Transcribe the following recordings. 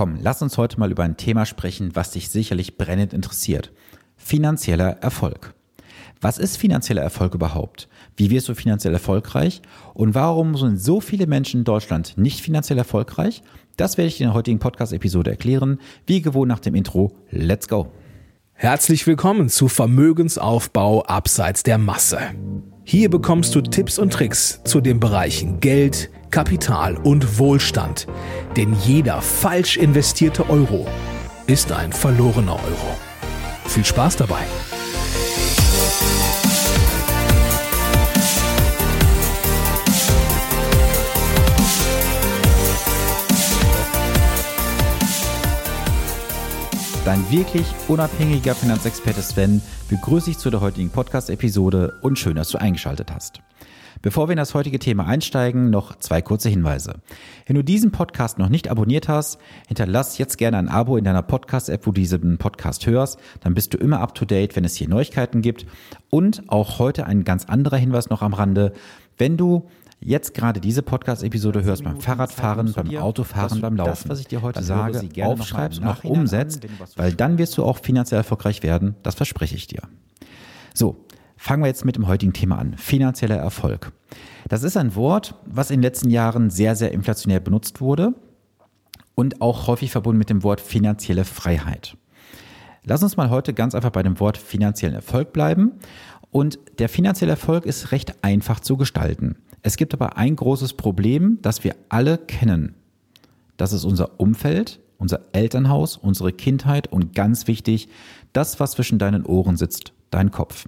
Komm, lass uns heute mal über ein Thema sprechen, was dich sicherlich brennend interessiert. Finanzieller Erfolg. Was ist finanzieller Erfolg überhaupt? Wie wirst du finanziell erfolgreich? Und warum sind so viele Menschen in Deutschland nicht finanziell erfolgreich? Das werde ich dir in der heutigen Podcast-Episode erklären. Wie gewohnt nach dem Intro. Let's go! Herzlich willkommen zu Vermögensaufbau abseits der Masse. Hier bekommst du Tipps und Tricks zu den Bereichen Geld, Kapital und Wohlstand. Denn jeder falsch investierte Euro ist ein verlorener Euro. Viel Spaß dabei! Dein wirklich unabhängiger Finanzexperte Sven begrüße ich zu der heutigen Podcast-Episode und schön, dass du eingeschaltet hast. Bevor wir in das heutige Thema einsteigen, noch zwei kurze Hinweise. Wenn du diesen Podcast noch nicht abonniert hast, hinterlass jetzt gerne ein Abo in deiner Podcast-App, wo du diesen Podcast hörst. Dann bist du immer up to date, wenn es hier Neuigkeiten gibt. Und auch heute ein ganz anderer Hinweis noch am Rande. Wenn du jetzt gerade diese Podcast-Episode hörst beim Fahrradfahren, beim Autofahren, beim Laufen, das, was ich dir heute sage, aufschreibst und auch umsetzt, weil dann wirst du auch finanziell erfolgreich werden. Das verspreche ich dir. So, fangen wir jetzt mit dem heutigen Thema an. Finanzieller Erfolg. Das ist ein Wort, was in den letzten Jahren sehr, sehr inflationär benutzt wurde und auch häufig verbunden mit dem Wort finanzielle Freiheit. Lass uns mal heute ganz einfach bei dem Wort finanziellen Erfolg bleiben. Und der finanzielle Erfolg ist recht einfach zu gestalten. Es gibt aber ein großes Problem, das wir alle kennen. Das ist unser Umfeld, unser Elternhaus, unsere Kindheit und ganz wichtig, das, was zwischen deinen Ohren sitzt, dein Kopf.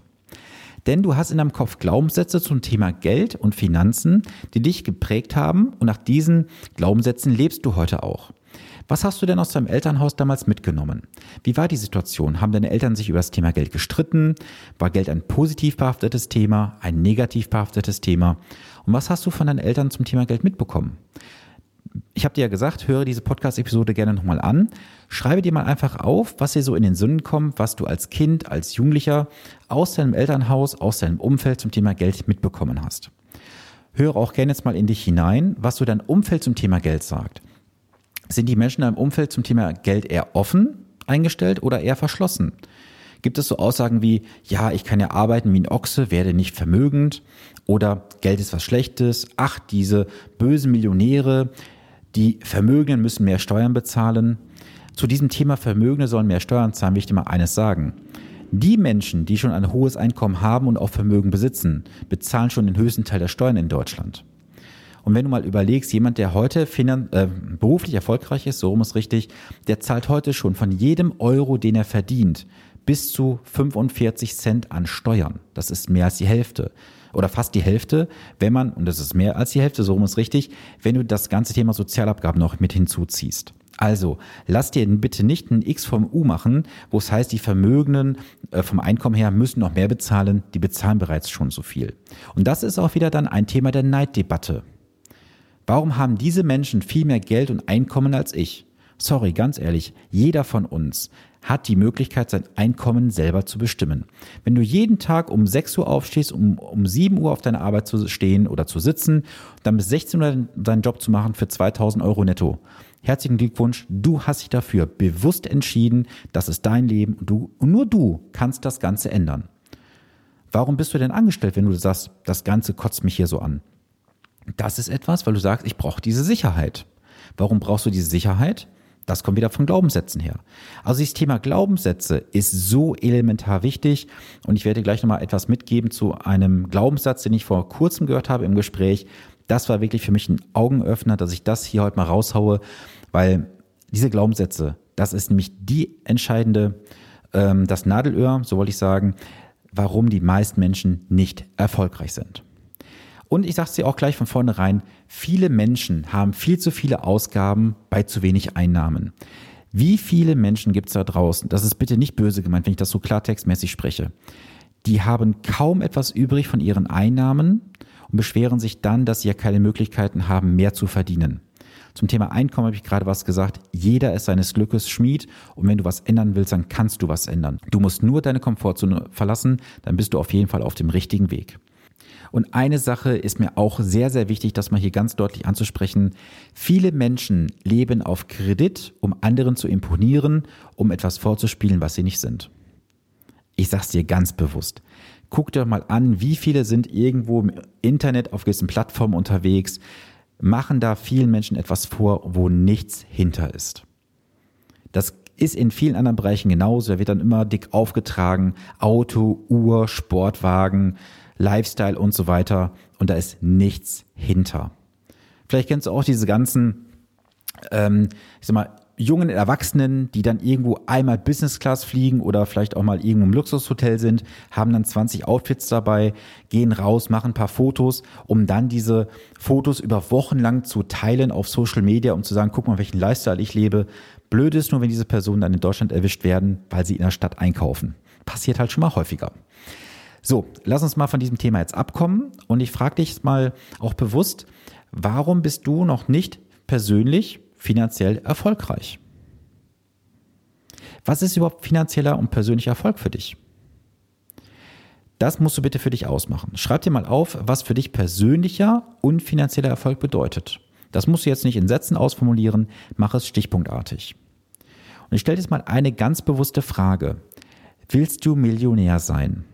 Denn du hast in deinem Kopf Glaubenssätze zum Thema Geld und Finanzen, die dich geprägt haben und nach diesen Glaubenssätzen lebst du heute auch. Was hast du denn aus deinem Elternhaus damals mitgenommen? Wie war die Situation? Haben deine Eltern sich über das Thema Geld gestritten? War Geld ein positiv behaftetes Thema, ein negativ behaftetes Thema? Und was hast du von deinen Eltern zum Thema Geld mitbekommen? Ich habe dir ja gesagt, höre diese Podcast-Episode gerne nochmal an. Schreibe dir mal einfach auf, was dir so in den Sünden kommt, was du als Kind, als Jugendlicher aus deinem Elternhaus, aus deinem Umfeld zum Thema Geld mitbekommen hast. Höre auch gerne jetzt mal in dich hinein, was du dein Umfeld zum Thema Geld sagt. Sind die Menschen in deinem Umfeld zum Thema Geld eher offen eingestellt oder eher verschlossen? Gibt es so Aussagen wie, ja, ich kann ja arbeiten wie ein Ochse, werde nicht vermögend oder Geld ist was Schlechtes, ach, diese bösen Millionäre, die Vermögenden müssen mehr Steuern bezahlen. Zu diesem Thema Vermögende sollen mehr Steuern zahlen, will ich dir mal eines sagen. Die Menschen, die schon ein hohes Einkommen haben und auch Vermögen besitzen, bezahlen schon den höchsten Teil der Steuern in Deutschland. Und wenn du mal überlegst, jemand, der heute äh, beruflich erfolgreich ist, so rum ist richtig, der zahlt heute schon von jedem Euro, den er verdient, bis zu 45 Cent an Steuern. Das ist mehr als die Hälfte oder fast die Hälfte, wenn man, und das ist mehr als die Hälfte, so rum ist richtig, wenn du das ganze Thema Sozialabgaben noch mit hinzuziehst. Also, lass dir bitte nicht ein X vom U machen, wo es heißt, die Vermögenden äh, vom Einkommen her müssen noch mehr bezahlen, die bezahlen bereits schon so viel. Und das ist auch wieder dann ein Thema der Neiddebatte. Warum haben diese Menschen viel mehr Geld und Einkommen als ich? Sorry, ganz ehrlich, jeder von uns hat die Möglichkeit, sein Einkommen selber zu bestimmen. Wenn du jeden Tag um 6 Uhr aufstehst, um um 7 Uhr auf deiner Arbeit zu stehen oder zu sitzen, dann bis 16 Uhr deinen Job zu machen für 2000 Euro netto. Herzlichen Glückwunsch, du hast dich dafür bewusst entschieden, das ist dein Leben und, du, und nur du kannst das Ganze ändern. Warum bist du denn angestellt, wenn du sagst, das Ganze kotzt mich hier so an? Das ist etwas, weil du sagst, ich brauche diese Sicherheit. Warum brauchst du diese Sicherheit? Das kommt wieder von Glaubenssätzen her. Also dieses Thema Glaubenssätze ist so elementar wichtig und ich werde gleich nochmal etwas mitgeben zu einem Glaubenssatz, den ich vor kurzem gehört habe im Gespräch. Das war wirklich für mich ein Augenöffner, dass ich das hier heute mal raushaue, weil diese Glaubenssätze, das ist nämlich die entscheidende, ähm, das Nadelöhr, so wollte ich sagen, warum die meisten Menschen nicht erfolgreich sind. Und ich sage es dir auch gleich von vornherein, viele Menschen haben viel zu viele Ausgaben bei zu wenig Einnahmen. Wie viele Menschen gibt es da draußen, das ist bitte nicht böse gemeint, wenn ich das so klartextmäßig spreche, die haben kaum etwas übrig von ihren Einnahmen und beschweren sich dann, dass sie ja keine Möglichkeiten haben, mehr zu verdienen. Zum Thema Einkommen habe ich gerade was gesagt. Jeder ist seines Glückes Schmied und wenn du was ändern willst, dann kannst du was ändern. Du musst nur deine Komfortzone verlassen, dann bist du auf jeden Fall auf dem richtigen Weg. Und eine Sache ist mir auch sehr, sehr wichtig, das mal hier ganz deutlich anzusprechen. Viele Menschen leben auf Kredit, um anderen zu imponieren, um etwas vorzuspielen, was sie nicht sind. Ich sag's dir ganz bewusst. Guck dir mal an, wie viele sind irgendwo im Internet auf gewissen Plattformen unterwegs, machen da vielen Menschen etwas vor, wo nichts hinter ist. Das ist in vielen anderen Bereichen genauso. Da wird dann immer dick aufgetragen. Auto, Uhr, Sportwagen, Lifestyle und so weiter. Und da ist nichts hinter. Vielleicht kennst du auch diese ganzen, ähm, ich sag mal, jungen Erwachsenen, die dann irgendwo einmal Business Class fliegen oder vielleicht auch mal irgendwo im Luxushotel sind, haben dann 20 Outfits dabei, gehen raus, machen ein paar Fotos, um dann diese Fotos über Wochen lang zu teilen auf Social Media, um zu sagen, guck mal, welchen Lifestyle ich lebe. Blöd ist nur, wenn diese Personen dann in Deutschland erwischt werden, weil sie in der Stadt einkaufen. Passiert halt schon mal häufiger. So, lass uns mal von diesem Thema jetzt abkommen und ich frage dich mal auch bewusst, warum bist du noch nicht persönlich finanziell erfolgreich? Was ist überhaupt finanzieller und persönlicher Erfolg für dich? Das musst du bitte für dich ausmachen. Schreib dir mal auf, was für dich persönlicher und finanzieller Erfolg bedeutet. Das musst du jetzt nicht in Sätzen ausformulieren, mach es stichpunktartig. Und ich stelle dir jetzt mal eine ganz bewusste Frage. Willst du Millionär sein?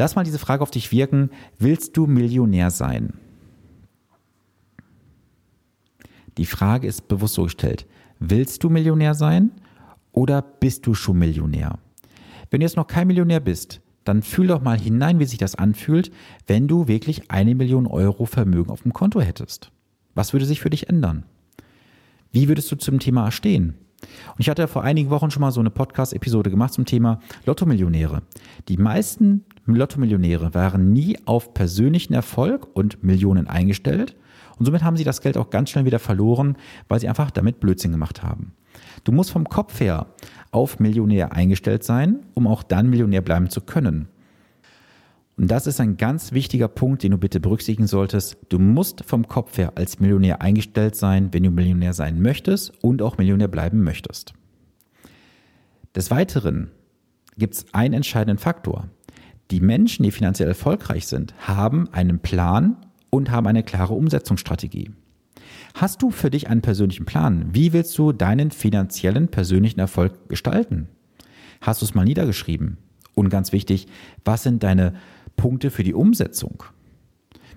Lass mal diese Frage auf dich wirken. Willst du Millionär sein? Die Frage ist bewusst so gestellt. Willst du Millionär sein oder bist du schon Millionär? Wenn du jetzt noch kein Millionär bist, dann fühl doch mal hinein, wie sich das anfühlt, wenn du wirklich eine Million Euro Vermögen auf dem Konto hättest. Was würde sich für dich ändern? Wie würdest du zum Thema stehen? Und ich hatte vor einigen Wochen schon mal so eine Podcast-Episode gemacht zum Thema Lotto-Millionäre. Die meisten Lotto-Millionäre waren nie auf persönlichen Erfolg und Millionen eingestellt. Und somit haben sie das Geld auch ganz schnell wieder verloren, weil sie einfach damit Blödsinn gemacht haben. Du musst vom Kopf her auf Millionär eingestellt sein, um auch dann Millionär bleiben zu können. Und das ist ein ganz wichtiger Punkt, den du bitte berücksichtigen solltest. Du musst vom Kopf her als Millionär eingestellt sein, wenn du Millionär sein möchtest und auch Millionär bleiben möchtest. Des Weiteren gibt es einen entscheidenden Faktor. Die Menschen, die finanziell erfolgreich sind, haben einen Plan und haben eine klare Umsetzungsstrategie. Hast du für dich einen persönlichen Plan? Wie willst du deinen finanziellen persönlichen Erfolg gestalten? Hast du es mal niedergeschrieben? Und ganz wichtig, was sind deine Punkte für die Umsetzung.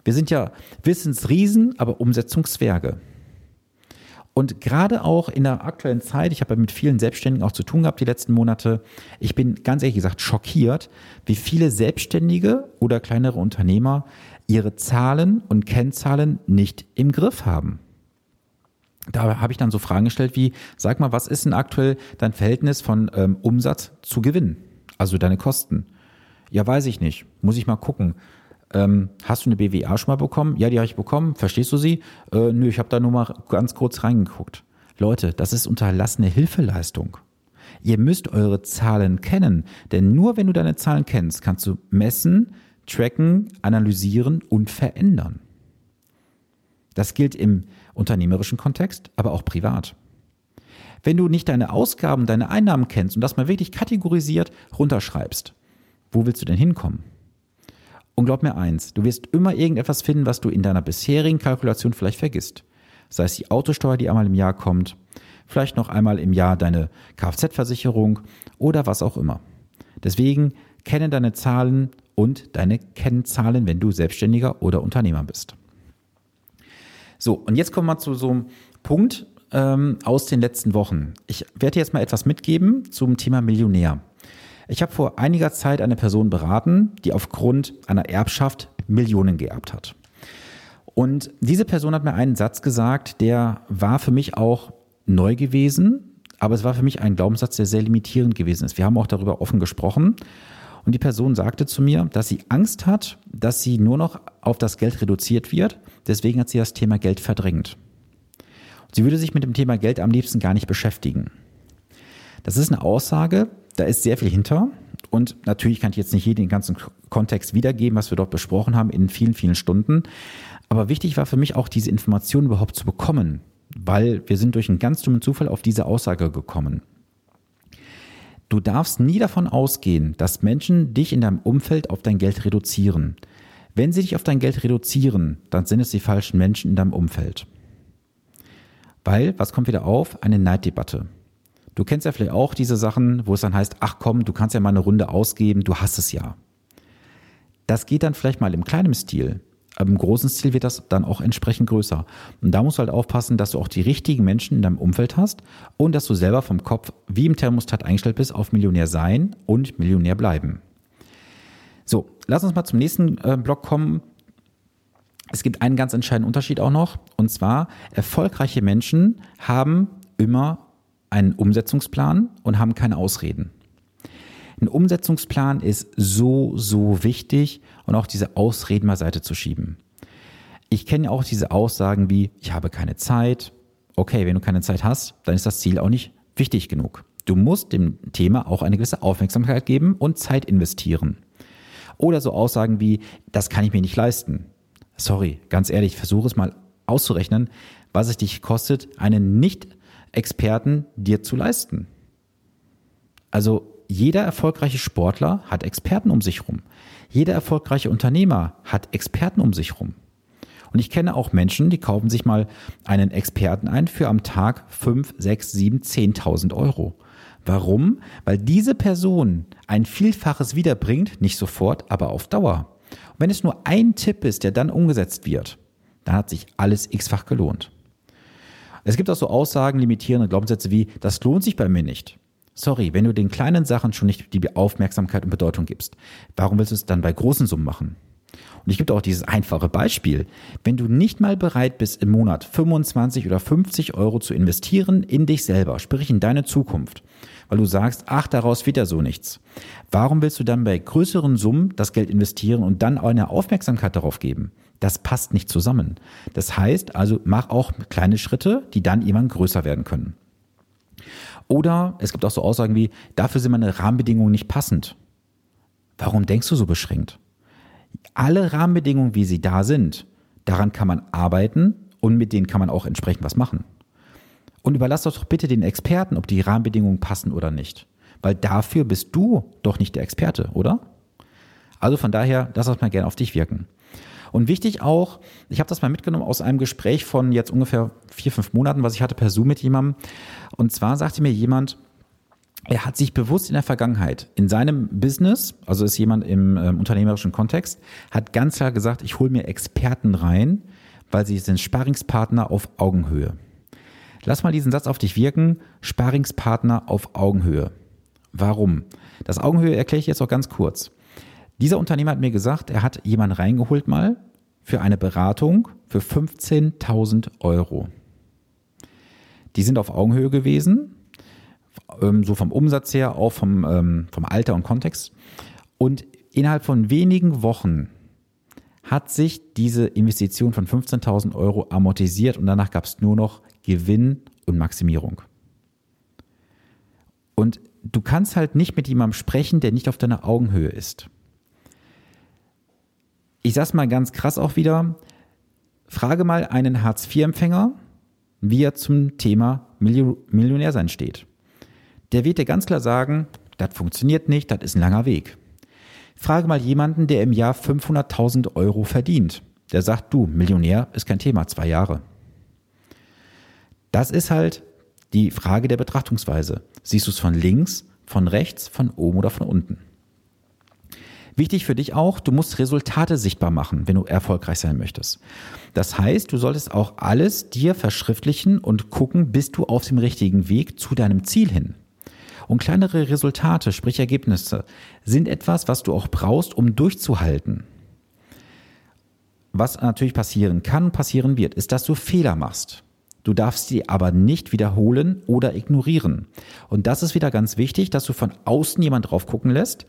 Wir sind ja Wissensriesen, aber Umsetzungszwerge. Und gerade auch in der aktuellen Zeit, ich habe ja mit vielen Selbstständigen auch zu tun gehabt die letzten Monate, ich bin ganz ehrlich gesagt schockiert, wie viele Selbstständige oder kleinere Unternehmer ihre Zahlen und Kennzahlen nicht im Griff haben. Da habe ich dann so Fragen gestellt wie, sag mal, was ist denn aktuell dein Verhältnis von ähm, Umsatz zu Gewinn? Also deine Kosten. Ja, weiß ich nicht. Muss ich mal gucken. Ähm, hast du eine BWA schon mal bekommen? Ja, die habe ich bekommen. Verstehst du sie? Äh, nö, ich habe da nur mal ganz kurz reingeguckt. Leute, das ist unterlassene Hilfeleistung. Ihr müsst eure Zahlen kennen, denn nur wenn du deine Zahlen kennst, kannst du messen, tracken, analysieren und verändern. Das gilt im unternehmerischen Kontext, aber auch privat. Wenn du nicht deine Ausgaben, deine Einnahmen kennst und das mal wirklich kategorisiert runterschreibst, wo willst du denn hinkommen? Und glaub mir eins, du wirst immer irgendetwas finden, was du in deiner bisherigen Kalkulation vielleicht vergisst. Sei es die Autosteuer, die einmal im Jahr kommt, vielleicht noch einmal im Jahr deine Kfz-Versicherung oder was auch immer. Deswegen kenne deine Zahlen und deine Kennzahlen, wenn du Selbstständiger oder Unternehmer bist. So, und jetzt kommen wir zu so einem Punkt ähm, aus den letzten Wochen. Ich werde dir jetzt mal etwas mitgeben zum Thema Millionär. Ich habe vor einiger Zeit eine Person beraten, die aufgrund einer Erbschaft Millionen geerbt hat. Und diese Person hat mir einen Satz gesagt, der war für mich auch neu gewesen, aber es war für mich ein Glaubenssatz, der sehr limitierend gewesen ist. Wir haben auch darüber offen gesprochen. Und die Person sagte zu mir, dass sie Angst hat, dass sie nur noch auf das Geld reduziert wird. Deswegen hat sie das Thema Geld verdrängt. Sie würde sich mit dem Thema Geld am liebsten gar nicht beschäftigen. Das ist eine Aussage, da ist sehr viel hinter. Und natürlich kann ich jetzt nicht jeden ganzen Kontext wiedergeben, was wir dort besprochen haben in vielen, vielen Stunden. Aber wichtig war für mich auch, diese Information überhaupt zu bekommen, weil wir sind durch einen ganz dummen Zufall auf diese Aussage gekommen. Du darfst nie davon ausgehen, dass Menschen dich in deinem Umfeld auf dein Geld reduzieren. Wenn sie dich auf dein Geld reduzieren, dann sind es die falschen Menschen in deinem Umfeld. Weil, was kommt wieder auf? Eine Neiddebatte. Du kennst ja vielleicht auch diese Sachen, wo es dann heißt, ach komm, du kannst ja mal eine Runde ausgeben, du hast es ja. Das geht dann vielleicht mal im kleinen Stil, aber im großen Stil wird das dann auch entsprechend größer. Und da musst du halt aufpassen, dass du auch die richtigen Menschen in deinem Umfeld hast und dass du selber vom Kopf wie im Thermostat eingestellt bist auf Millionär sein und Millionär bleiben. So, lass uns mal zum nächsten äh, Block kommen. Es gibt einen ganz entscheidenden Unterschied auch noch. Und zwar, erfolgreiche Menschen haben immer einen Umsetzungsplan und haben keine Ausreden. Ein Umsetzungsplan ist so, so wichtig und auch diese Ausreden beiseite zu schieben. Ich kenne auch diese Aussagen wie, ich habe keine Zeit. Okay, wenn du keine Zeit hast, dann ist das Ziel auch nicht wichtig genug. Du musst dem Thema auch eine gewisse Aufmerksamkeit geben und Zeit investieren. Oder so Aussagen wie, das kann ich mir nicht leisten. Sorry, ganz ehrlich, versuche es mal auszurechnen, was es dich kostet, einen Nicht-Experten dir zu leisten. Also jeder erfolgreiche Sportler hat Experten um sich rum. Jeder erfolgreiche Unternehmer hat Experten um sich rum. Und ich kenne auch Menschen, die kaufen sich mal einen Experten ein für am Tag 5, 6, 7, 10.000 Euro. Warum? Weil diese Person ein Vielfaches wiederbringt, nicht sofort, aber auf Dauer. Und wenn es nur ein Tipp ist, der dann umgesetzt wird, dann hat sich alles x-fach gelohnt. Es gibt auch so Aussagen, limitierende Glaubenssätze wie, das lohnt sich bei mir nicht. Sorry, wenn du den kleinen Sachen schon nicht die Aufmerksamkeit und Bedeutung gibst, warum willst du es dann bei großen Summen machen? Und ich gebe auch dieses einfache Beispiel. Wenn du nicht mal bereit bist, im Monat 25 oder 50 Euro zu investieren in dich selber, sprich in deine Zukunft, weil du sagst, ach, daraus wird ja so nichts. Warum willst du dann bei größeren Summen das Geld investieren und dann eine Aufmerksamkeit darauf geben? Das passt nicht zusammen. Das heißt also, mach auch kleine Schritte, die dann irgendwann größer werden können. Oder es gibt auch so Aussagen wie, dafür sind meine Rahmenbedingungen nicht passend. Warum denkst du so beschränkt? Alle Rahmenbedingungen, wie sie da sind, daran kann man arbeiten und mit denen kann man auch entsprechend was machen. Und überlass doch bitte den Experten, ob die Rahmenbedingungen passen oder nicht. Weil dafür bist du doch nicht der Experte, oder? Also von daher, lass das mal gerne auf dich wirken. Und wichtig auch, ich habe das mal mitgenommen aus einem Gespräch von jetzt ungefähr vier, fünf Monaten, was ich hatte per Zoom mit jemandem. Und zwar sagte mir jemand, er hat sich bewusst in der Vergangenheit in seinem Business, also ist jemand im ähm, unternehmerischen Kontext, hat ganz klar gesagt, ich hole mir Experten rein, weil sie sind Sparingspartner auf Augenhöhe. Lass mal diesen Satz auf dich wirken. Sparingspartner auf Augenhöhe. Warum? Das Augenhöhe erkläre ich jetzt auch ganz kurz. Dieser Unternehmer hat mir gesagt, er hat jemanden reingeholt mal für eine Beratung für 15.000 Euro. Die sind auf Augenhöhe gewesen, ähm, so vom Umsatz her, auch vom, ähm, vom Alter und Kontext. Und innerhalb von wenigen Wochen hat sich diese Investition von 15.000 Euro amortisiert und danach gab es nur noch Gewinn und Maximierung. Und du kannst halt nicht mit jemandem sprechen, der nicht auf deiner Augenhöhe ist. Ich sag's mal ganz krass auch wieder. Frage mal einen Hartz-IV-Empfänger, wie er zum Thema Millionärsein steht. Der wird dir ganz klar sagen, das funktioniert nicht, das ist ein langer Weg. Frage mal jemanden, der im Jahr 500.000 Euro verdient. Der sagt, du, Millionär ist kein Thema, zwei Jahre. Das ist halt die Frage der Betrachtungsweise. Siehst du es von links, von rechts, von oben oder von unten? Wichtig für dich auch, du musst Resultate sichtbar machen, wenn du erfolgreich sein möchtest. Das heißt, du solltest auch alles dir verschriftlichen und gucken, bist du auf dem richtigen Weg zu deinem Ziel hin. Und kleinere Resultate, sprich Ergebnisse, sind etwas, was du auch brauchst, um durchzuhalten. Was natürlich passieren kann, passieren wird, ist, dass du Fehler machst. Du darfst sie aber nicht wiederholen oder ignorieren. Und das ist wieder ganz wichtig, dass du von außen jemand drauf gucken lässt,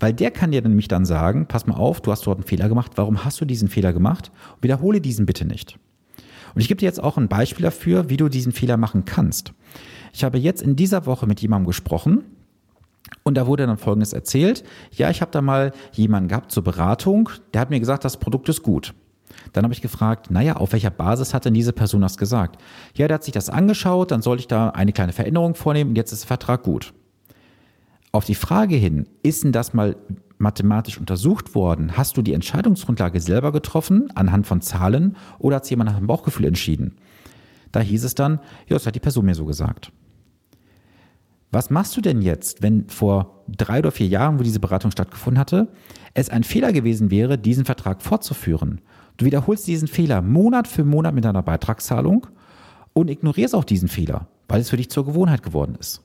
weil der kann dir nämlich dann sagen, pass mal auf, du hast dort einen Fehler gemacht, warum hast du diesen Fehler gemacht? Wiederhole diesen bitte nicht. Und ich gebe dir jetzt auch ein Beispiel dafür, wie du diesen Fehler machen kannst. Ich habe jetzt in dieser Woche mit jemandem gesprochen, und da wurde dann Folgendes erzählt. Ja, ich habe da mal jemanden gehabt zur Beratung, der hat mir gesagt, das Produkt ist gut. Dann habe ich gefragt, naja, auf welcher Basis hat denn diese Person das gesagt? Ja, der hat sich das angeschaut, dann soll ich da eine kleine Veränderung vornehmen und jetzt ist der Vertrag gut. Auf die Frage hin, ist denn das mal mathematisch untersucht worden? Hast du die Entscheidungsgrundlage selber getroffen anhand von Zahlen oder hat jemand nach dem Bauchgefühl entschieden? Da hieß es dann, ja, das hat die Person mir so gesagt. Was machst du denn jetzt, wenn vor drei oder vier Jahren, wo diese Beratung stattgefunden hatte, es ein Fehler gewesen wäre, diesen Vertrag fortzuführen? Du wiederholst diesen Fehler Monat für Monat mit deiner Beitragszahlung und ignorierst auch diesen Fehler, weil es für dich zur Gewohnheit geworden ist.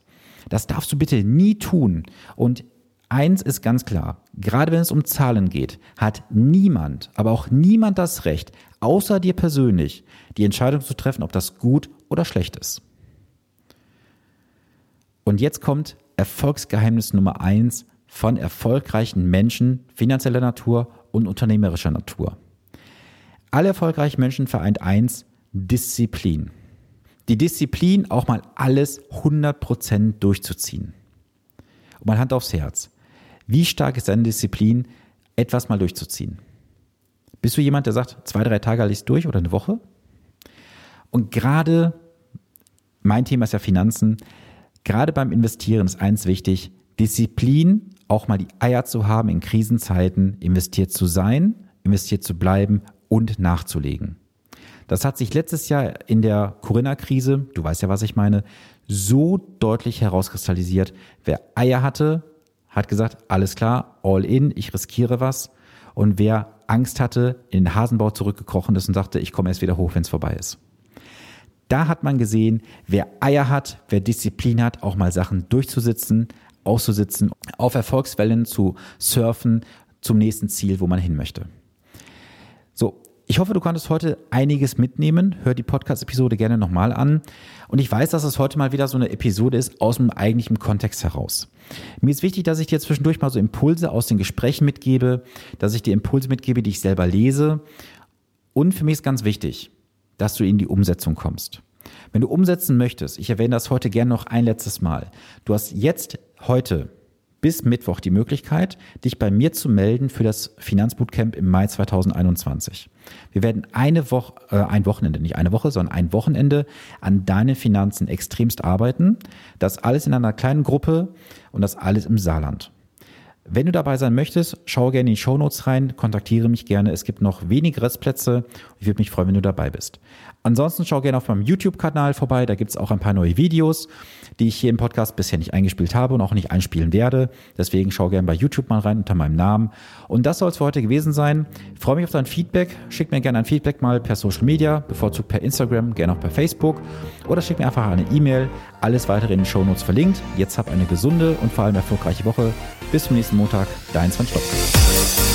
Das darfst du bitte nie tun. Und eins ist ganz klar, gerade wenn es um Zahlen geht, hat niemand, aber auch niemand das Recht, außer dir persönlich, die Entscheidung zu treffen, ob das gut oder schlecht ist. Und jetzt kommt Erfolgsgeheimnis Nummer eins von erfolgreichen Menschen finanzieller Natur und unternehmerischer Natur. Alle erfolgreichen Menschen vereint eins, Disziplin. Die Disziplin, auch mal alles 100% durchzuziehen. Und mal Hand aufs Herz. Wie stark ist deine Disziplin, etwas mal durchzuziehen? Bist du jemand, der sagt, zwei, drei Tage ich durch oder eine Woche? Und gerade, mein Thema ist ja Finanzen, Gerade beim Investieren ist eins wichtig, Disziplin, auch mal die Eier zu haben, in Krisenzeiten investiert zu sein, investiert zu bleiben und nachzulegen. Das hat sich letztes Jahr in der Corinna-Krise, du weißt ja, was ich meine, so deutlich herauskristallisiert. Wer Eier hatte, hat gesagt, alles klar, all in, ich riskiere was. Und wer Angst hatte, in den Hasenbau zurückgekrochen ist und sagte, ich komme erst wieder hoch, wenn es vorbei ist. Da hat man gesehen, wer Eier hat, wer Disziplin hat, auch mal Sachen durchzusitzen, auszusitzen, auf Erfolgswellen zu surfen zum nächsten Ziel, wo man hin möchte. So, ich hoffe, du konntest heute einiges mitnehmen. Hör die Podcast-Episode gerne nochmal an. Und ich weiß, dass es heute mal wieder so eine Episode ist aus dem eigentlichen Kontext heraus. Mir ist wichtig, dass ich dir zwischendurch mal so Impulse aus den Gesprächen mitgebe, dass ich dir Impulse mitgebe, die ich selber lese. Und für mich ist ganz wichtig, dass du in die Umsetzung kommst. Wenn du umsetzen möchtest, ich erwähne das heute gerne noch ein letztes Mal, du hast jetzt heute bis Mittwoch die Möglichkeit, dich bei mir zu melden für das Finanzbootcamp im Mai 2021. Wir werden eine Woche, äh, ein Wochenende, nicht eine Woche, sondern ein Wochenende an deinen Finanzen extremst arbeiten. Das alles in einer kleinen Gruppe und das alles im Saarland. Wenn du dabei sein möchtest, schau gerne in die Shownotes rein, kontaktiere mich gerne. Es gibt noch wenige Restplätze. Ich würde mich freuen, wenn du dabei bist. Ansonsten schau gerne auf meinem YouTube-Kanal vorbei. Da gibt es auch ein paar neue Videos, die ich hier im Podcast bisher nicht eingespielt habe und auch nicht einspielen werde. Deswegen schau gerne bei YouTube mal rein unter meinem Namen. Und das soll es für heute gewesen sein. Ich freue mich auf dein Feedback. Schick mir gerne ein Feedback mal per Social Media, bevorzugt per Instagram, gerne auch per Facebook. Oder schick mir einfach eine E-Mail. Alles weitere in den Shownotes verlinkt. Jetzt hab eine gesunde und vor allem erfolgreiche Woche. Bis zum nächsten Montag. Dein Sven Stopke.